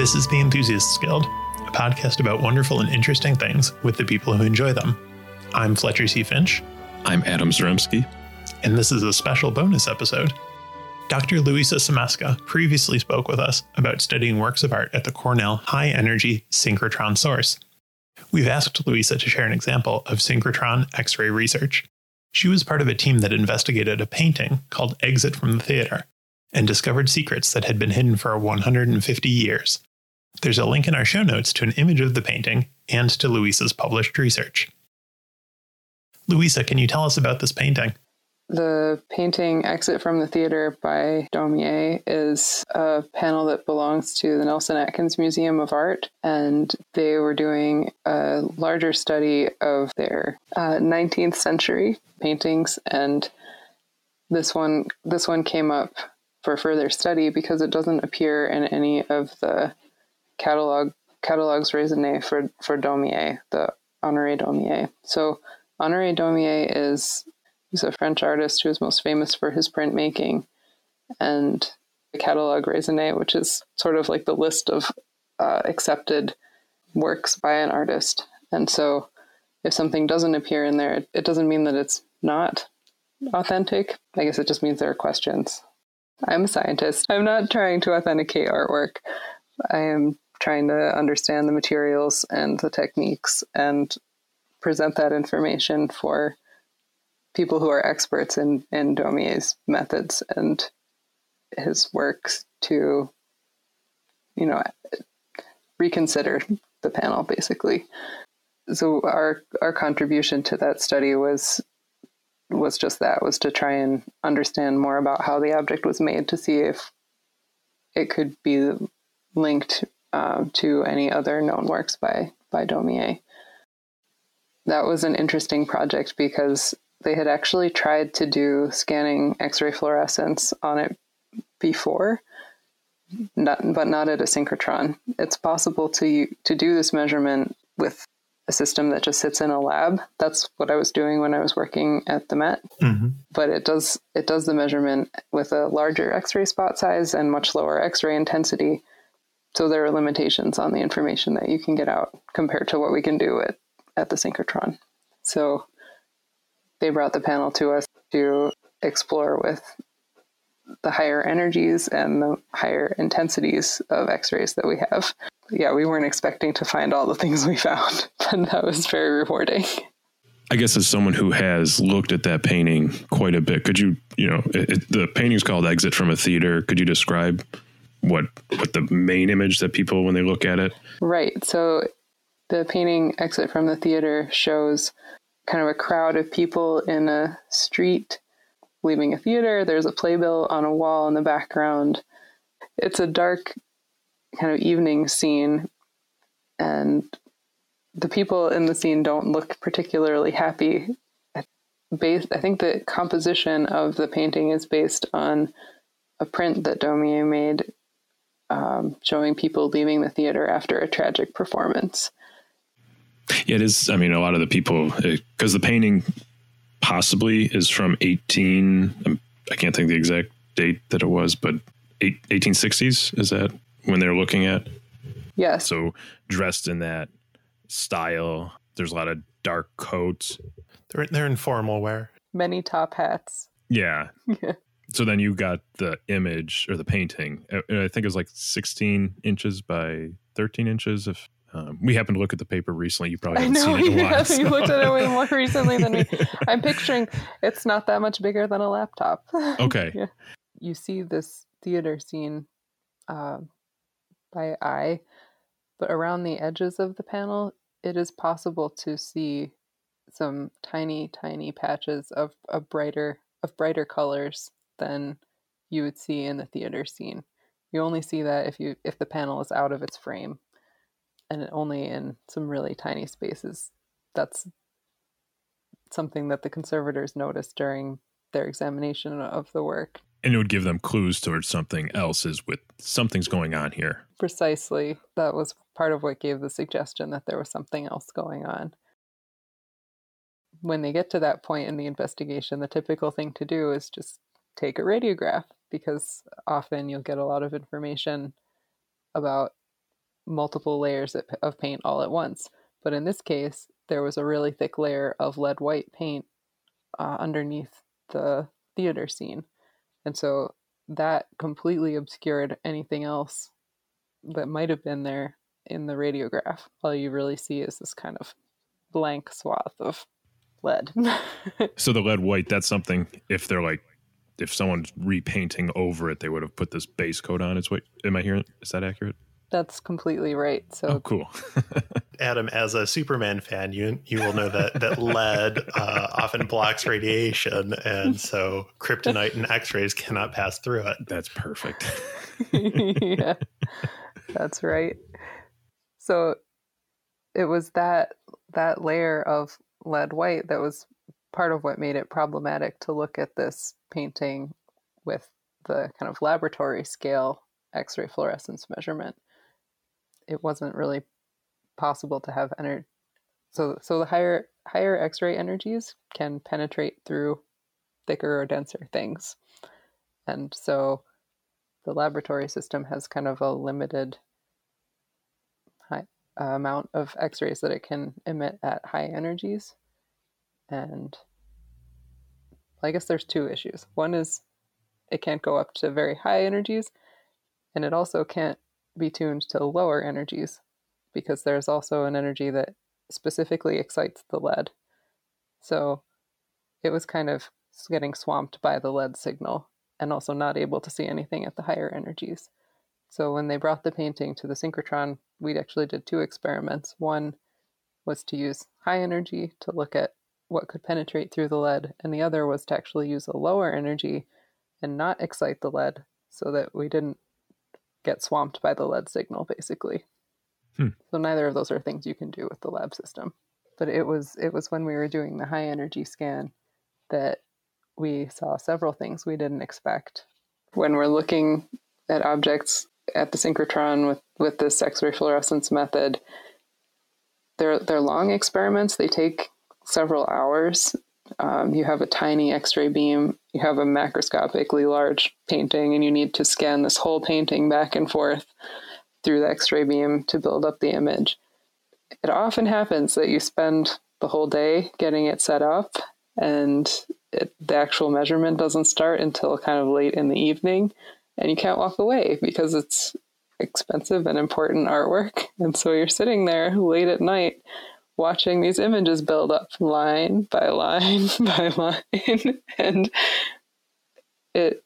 This is The Enthusiasts Guild, a podcast about wonderful and interesting things with the people who enjoy them. I'm Fletcher C. Finch. I'm Adam Zaremski. And this is a special bonus episode. Dr. Louisa Smieska previously spoke with us about studying works of art at the Cornell High Energy Synchrotron Source. We've asked Louisa to share an example of synchrotron X ray research. She was part of a team that investigated a painting called Exit from the Theater and discovered secrets that had been hidden for 150 years. There's a link in our show notes to an image of the painting and to Louisa's published research. Louisa, can you tell us about this painting? The painting Exit from the Theater by Daumier is a panel that belongs to the Nelson Atkins Museum of Art, and they were doing a larger study of their uh, 19th century paintings, and this one this one came up for further study because it doesn't appear in any of the catalog catalogs raisonné for for Daumier, the Honoré Daumier. So Honoré Daumier is he's a French artist who is most famous for his printmaking, and the catalog raisonné, which is sort of like the list of uh, accepted works by an artist. And so, if something doesn't appear in there, it doesn't mean that it's not authentic. I guess it just means there are questions. I'm a scientist. I'm not trying to authenticate artwork. I am trying to understand the materials and the techniques and present that information for people who are experts in, in Daumier's methods and his works to, you know, reconsider the panel basically. So our our contribution to that study was was just that was to try and understand more about how the object was made to see if it could be linked uh, to any other known works by by Daumier. That was an interesting project because they had actually tried to do scanning X-ray fluorescence on it before, not, but not at a synchrotron. It's possible to to do this measurement with a system that just sits in a lab. That's what I was doing when I was working at the Met. Mm-hmm. But it does it does the measurement with a larger X-ray spot size and much lower X-ray intensity. So there are limitations on the information that you can get out compared to what we can do at, at the synchrotron. So they brought the panel to us to explore with the higher energies and the higher intensities of x-rays that we have yeah we weren't expecting to find all the things we found but that was very rewarding I guess as someone who has looked at that painting quite a bit, could you, you know, it, it, the painting is called "Exit from a Theater." Could you describe what what the main image that people when they look at it? Right. So the painting "Exit from the Theater" shows kind of a crowd of people in a street leaving a theater. There's a playbill on a wall in the background. It's a dark kind of evening scene, and the people in the scene don't look particularly happy. Based, I think the composition of the painting is based on a print that Daumier made um, showing people leaving the theater after a tragic performance. Yeah, it is. I mean, a lot of the people, because the painting possibly is from 18, um, I can't think the exact date that it was, but eight, 1860s, is that when they're looking at? Yes. So dressed in that style, there's a lot of dark coats. They're, they're in formal wear. Many top hats. Yeah. yeah. So then you got the image or the painting. I think it was like 16 inches by 13 inches, if um, we happened to look at the paper recently. You probably haven't know, seen it a while. So. You looked at it way more recently than me. I'm picturing it's not that much bigger than a laptop. Okay. yeah. You see this theater scene uh, by eye, but around the edges of the panel, it is possible to see some tiny, tiny patches of, of brighter of brighter colors than you would see in the theater scene. You only see that if you if the panel is out of its frame and only in some really tiny spaces. That's something that the conservators noticed during their examination of the work. And it would give them clues towards something else is with something's going on here. Precisely. That was part of what gave the suggestion that there was something else going on. When they get to that point in the investigation, the typical thing to do is just take a radiograph because often you'll get a lot of information about multiple layers of paint all at once. But in this case, there was a really thick layer of lead white paint uh, underneath the theater scene. And so that completely obscured anything else that might have been there in the radiograph. All you really see is this kind of blank swath of lead. so the lead white, that's something if they're like if someone's repainting over it, they would have put this base coat on. Is what am I hearing? Is that accurate? That's completely right. So oh, cool. Adam, as a Superman fan, you you will know that that lead uh, often blocks radiation, and so kryptonite and X-rays cannot pass through it. That's perfect. yeah, that's right. So it was that that layer of lead white that was part of what made it problematic to look at this painting with the kind of laboratory scale X-ray fluorescence measurement it wasn't really possible to have energy. So, so the higher higher X-ray energies can penetrate through thicker or denser things, and so the laboratory system has kind of a limited high, uh, amount of X-rays that it can emit at high energies, and I guess there's two issues. One is it can't go up to very high energies, and it also can't be tuned to lower energies because there's also an energy that specifically excites the lead. So it was kind of getting swamped by the lead signal and also not able to see anything at the higher energies. So when they brought the painting to the synchrotron, we actually did two experiments. One was to use high energy to look at what could penetrate through the lead, and the other was to actually use a lower energy and not excite the lead so that we didn't get swamped by the lead signal, basically. Hmm. So neither of those are things you can do with the lab system. But it was it was when we were doing the high energy scan that we saw several things we didn't expect. When we're looking at objects at the synchrotron with, with this X-ray fluorescence method, they're they're long experiments. They take several hours um, you have a tiny X-ray beam, you have a macroscopically large painting, and you need to scan this whole painting back and forth through the X-ray beam to build up the image. It often happens that you spend the whole day getting it set up, and it, the actual measurement doesn't start until kind of late in the evening, and you can't walk away because it's expensive and important artwork. And so you're sitting there late at night watching these images build up line by line by line and it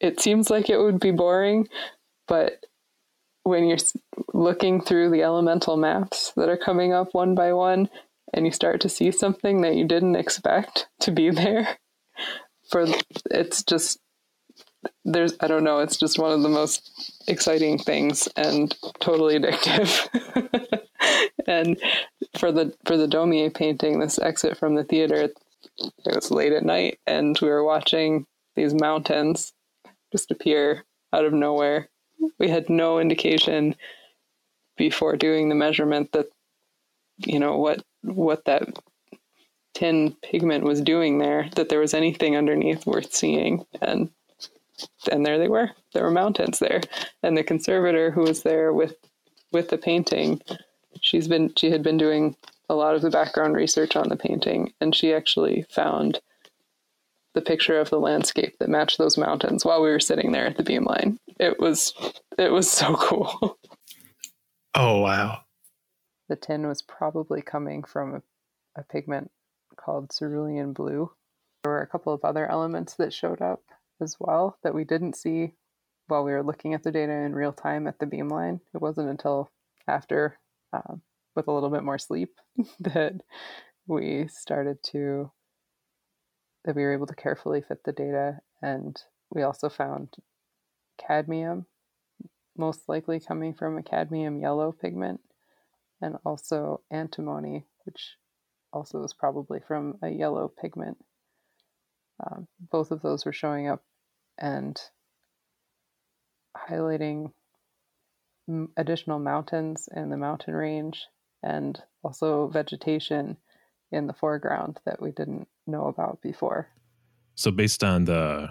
it seems like it would be boring but when you're looking through the elemental maps that are coming up one by one and you start to see something that you didn't expect to be there for it's just there's I don't know, it's just one of the most exciting things and totally addictive. and for the for the Daumier painting, this exit from the theater, it was late at night and we were watching these mountains just appear out of nowhere. We had no indication before doing the measurement that you know what what that tin pigment was doing there that there was anything underneath worth seeing and and there they were. There were mountains there, and the conservator who was there with with the painting, she's been she had been doing a lot of the background research on the painting, and she actually found the picture of the landscape that matched those mountains while we were sitting there at the beamline. It was it was so cool. Oh wow. The tin was probably coming from a, a pigment called cerulean blue. There were a couple of other elements that showed up as well that we didn't see while we were looking at the data in real time at the beamline. It wasn't until after, um, with a little bit more sleep, that we started to that we were able to carefully fit the data, and we also found cadmium, most likely coming from a cadmium yellow pigment, and also antimony, which also was probably from a yellow pigment. Um, both of those were showing up and highlighting additional mountains in the mountain range and also vegetation in the foreground that we didn't know about before. So based on the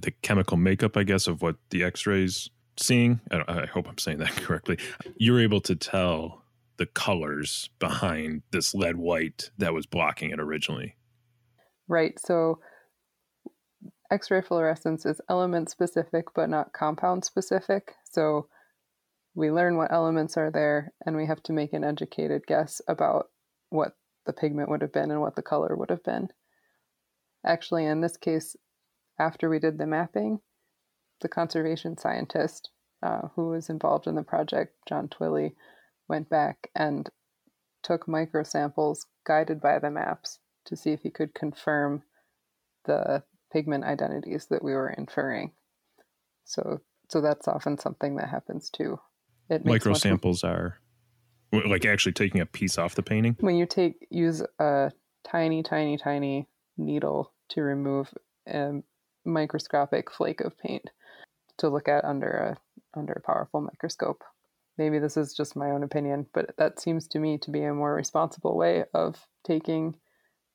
the chemical makeup, I guess, of what the X-rays seeing, I, I hope I'm saying that correctly, you're able to tell the colors behind this lead white that was blocking it originally. Right. So X ray fluorescence is element specific, but not compound specific. So we learn what elements are there, and we have to make an educated guess about what the pigment would have been and what the color would have been. Actually, in this case, after we did the mapping, the conservation scientist uh, who was involved in the project, John Twilley, went back and took microsamples guided by the maps to see if he could confirm the pigment identities that we were inferring. So, so that's often something that happens too. It microsamples are like actually taking a piece off the painting. When you take use a tiny, tiny, tiny needle to remove a microscopic flake of paint to look at under a under a powerful microscope. Maybe this is just my own opinion, but that seems to me to be a more responsible way of taking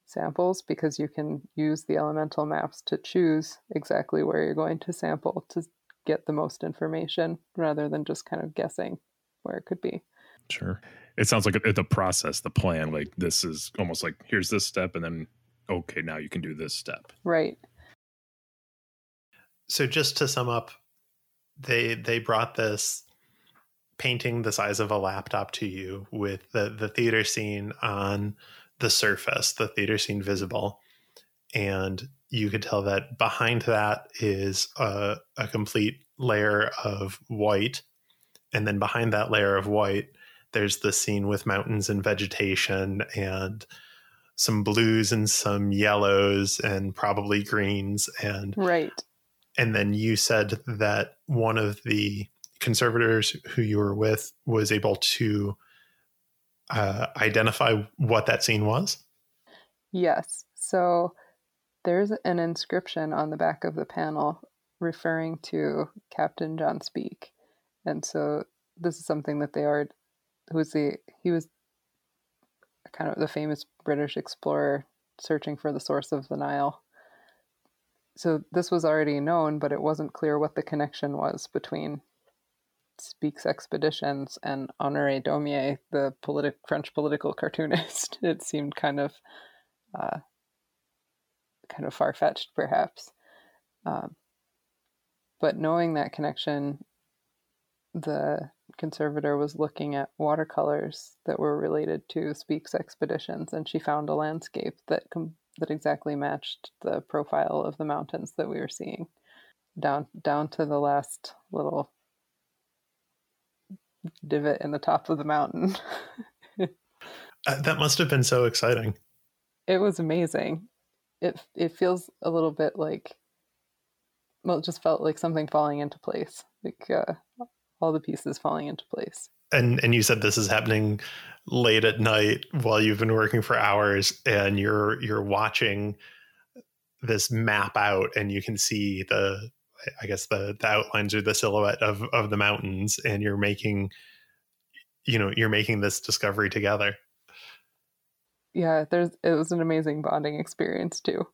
samples because you can use the elemental maps to choose exactly where you're going to sample to get the most information rather than just kind of guessing where it could be. Sure. It sounds like the process, the plan, like this is almost like here's this step and then okay, now you can do this step. Right. So just to sum up, they they brought this painting the size of a laptop to you with the the theater scene on the surface, the theater scene visible, and you could tell that behind that is a, a complete layer of white, and then behind that layer of white, there's the scene with mountains and vegetation and some blues and some yellows and probably greens and right and then you said that one of the conservators who you were with was able to uh, identify what that scene was? Yes. So there's an inscription on the back of the panel referring to Captain John Speke. And so this is something that they are who was the he was kind of the famous British explorer searching for the source of the Nile so this was already known, but it wasn't clear what the connection was between Speke's expeditions and Honoré Daumier, the politi- French political cartoonist. it seemed kind of, uh, kind of far fetched, perhaps. Um, but knowing that connection, the conservator was looking at watercolors that were related to Speke's expeditions, and she found a landscape that com- that exactly matched the profile of the mountains that we were seeing down down to the last little divot in the top of the mountain. uh, that must have been so exciting. It was amazing. It it feels a little bit like well, it just felt like something falling into place, like uh, all the pieces falling into place. And and you said this is happening late at night while you've been working for hours and you're you're watching this map out and you can see the i guess the, the outlines or the silhouette of of the mountains and you're making you know you're making this discovery together yeah there's it was an amazing bonding experience too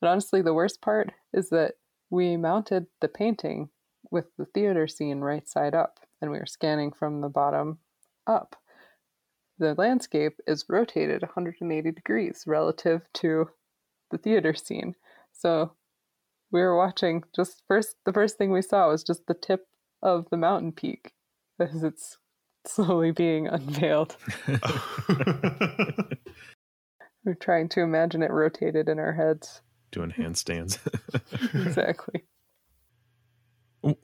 but honestly the worst part is that we mounted the painting with the theater scene right side up and we are scanning from the bottom up. The landscape is rotated 180 degrees relative to the theater scene. So we were watching just first the first thing we saw was just the tip of the mountain peak as it's slowly being unveiled. we're trying to imagine it rotated in our heads. Doing handstands. exactly.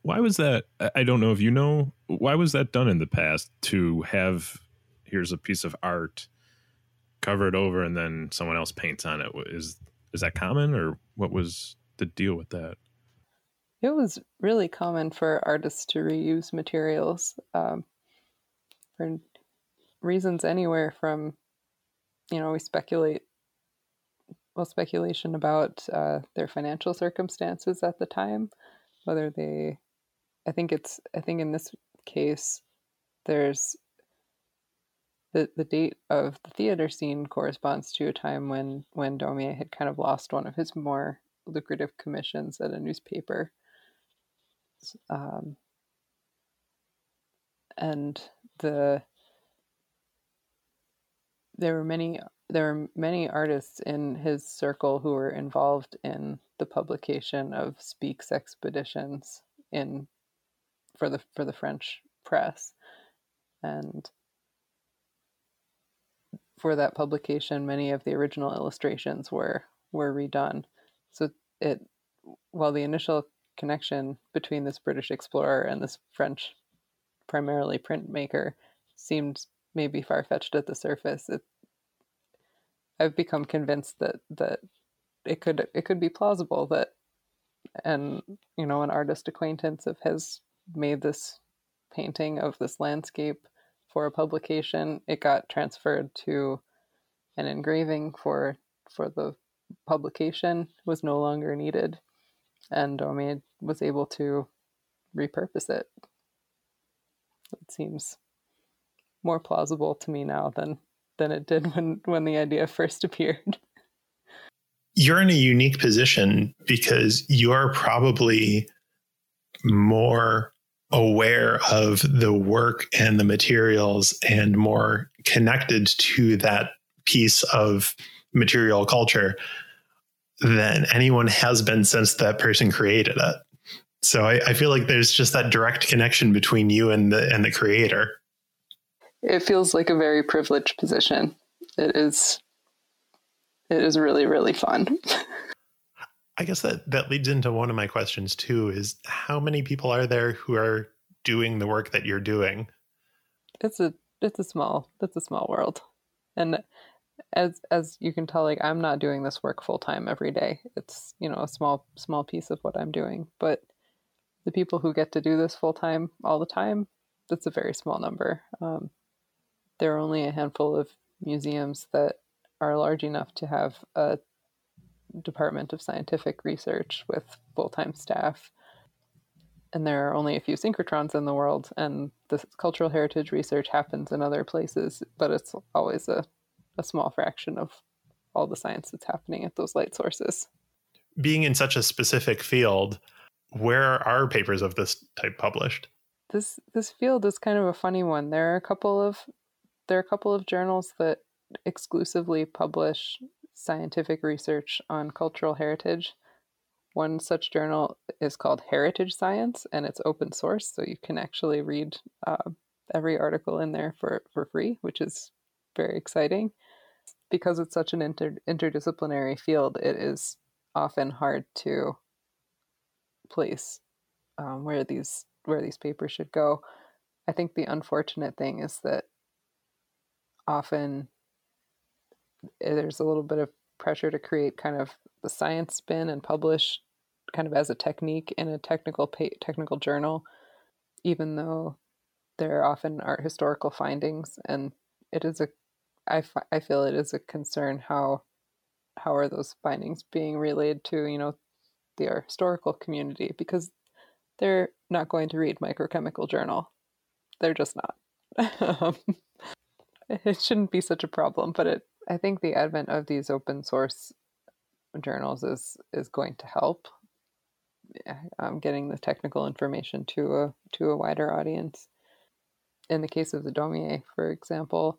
Why was that? I don't know if you know. Why was that done in the past to have here's a piece of art covered over and then someone else paints on it? Is is that common or what was the deal with that? It was really common for artists to reuse materials um, for reasons anywhere from, you know, we speculate, well, speculation about uh, their financial circumstances at the time whether they I think it's I think in this case there's the the date of the theater scene corresponds to a time when when Daumier had kind of lost one of his more lucrative commissions at a newspaper. Um, and the there were many there were many artists in his circle who were involved in the publication of Speke's expeditions in for the for the French press, and for that publication, many of the original illustrations were were redone. So it while the initial connection between this British explorer and this French, primarily printmaker, seemed maybe far fetched at the surface. It, I've become convinced that that it could it could be plausible that, and you know, an artist acquaintance of his made this painting of this landscape for a publication. It got transferred to an engraving for for the publication was no longer needed, and Daumier was able to repurpose it. It seems more plausible to me now than than it did when when the idea first appeared. You're in a unique position because you're probably more aware of the work and the materials and more connected to that piece of material culture than anyone has been since that person created it. So I, I, feel like there's just that direct connection between you and the and the creator. It feels like a very privileged position. It is it is really, really fun. I guess that that leads into one of my questions too is how many people are there who are doing the work that you're doing? It's a it's a small it's a small world. And as as you can tell like I'm not doing this work full time every day. It's, you know, a small small piece of what I'm doing, but the people who get to do this full time all the time, that's a very small number. Um, there are only a handful of museums that are large enough to have a Department of Scientific Research with full time staff. And there are only a few synchrotrons in the world, and the cultural heritage research happens in other places, but it's always a, a small fraction of all the science that's happening at those light sources. Being in such a specific field, where are papers of this type published? This this field is kind of a funny one. There are a couple of there are a couple of journals that exclusively publish scientific research on cultural heritage. One such journal is called Heritage Science, and it's open source, so you can actually read uh, every article in there for, for free, which is very exciting. Because it's such an inter- interdisciplinary field, it is often hard to place um, where these where these papers should go. I think the unfortunate thing is that often Eh, there's a little bit of pressure to create kind of the science spin and publish kind of as a technique in a technical pa- technical journal, even though there often are historical findings, and it is a I, f- I feel it is a concern how how are those findings being relayed to you know the historical community because they're not going to read microchemical journal. They're just not. It shouldn't be such a problem but it I think the advent of these open source journals is is going to help. Um, getting the technical information to a to a wider audience. In the case of the Daumier, for example,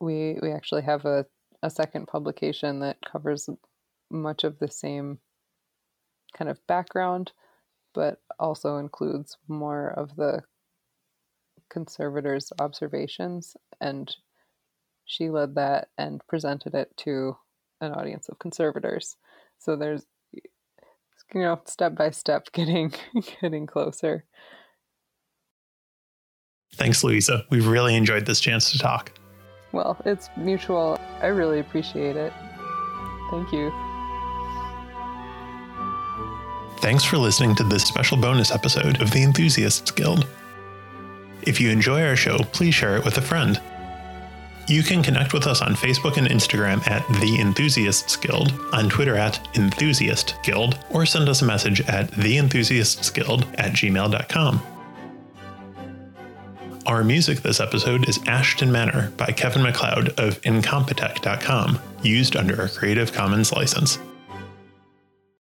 we we actually have a, a second publication that covers much of the same kind of background, but also includes more of the conservators' observations and she led that and presented it to an audience of conservators. So there's you know step by step getting getting closer. Thanks, Louisa. We've really enjoyed this chance to talk. Well, it's mutual. I really appreciate it. Thank you. Thanks for listening to this special bonus episode of the Enthusiasts Guild. If you enjoy our show, please share it with a friend. You can connect with us on Facebook and Instagram at The Enthusiasts Guild, on Twitter at Enthusiast Guild, or send us a message at TheEnthusiastsGuild at gmail.com. Our music this episode is Ashton Manor by Kevin MacLeod of Incompetech.com, used under a Creative Commons license.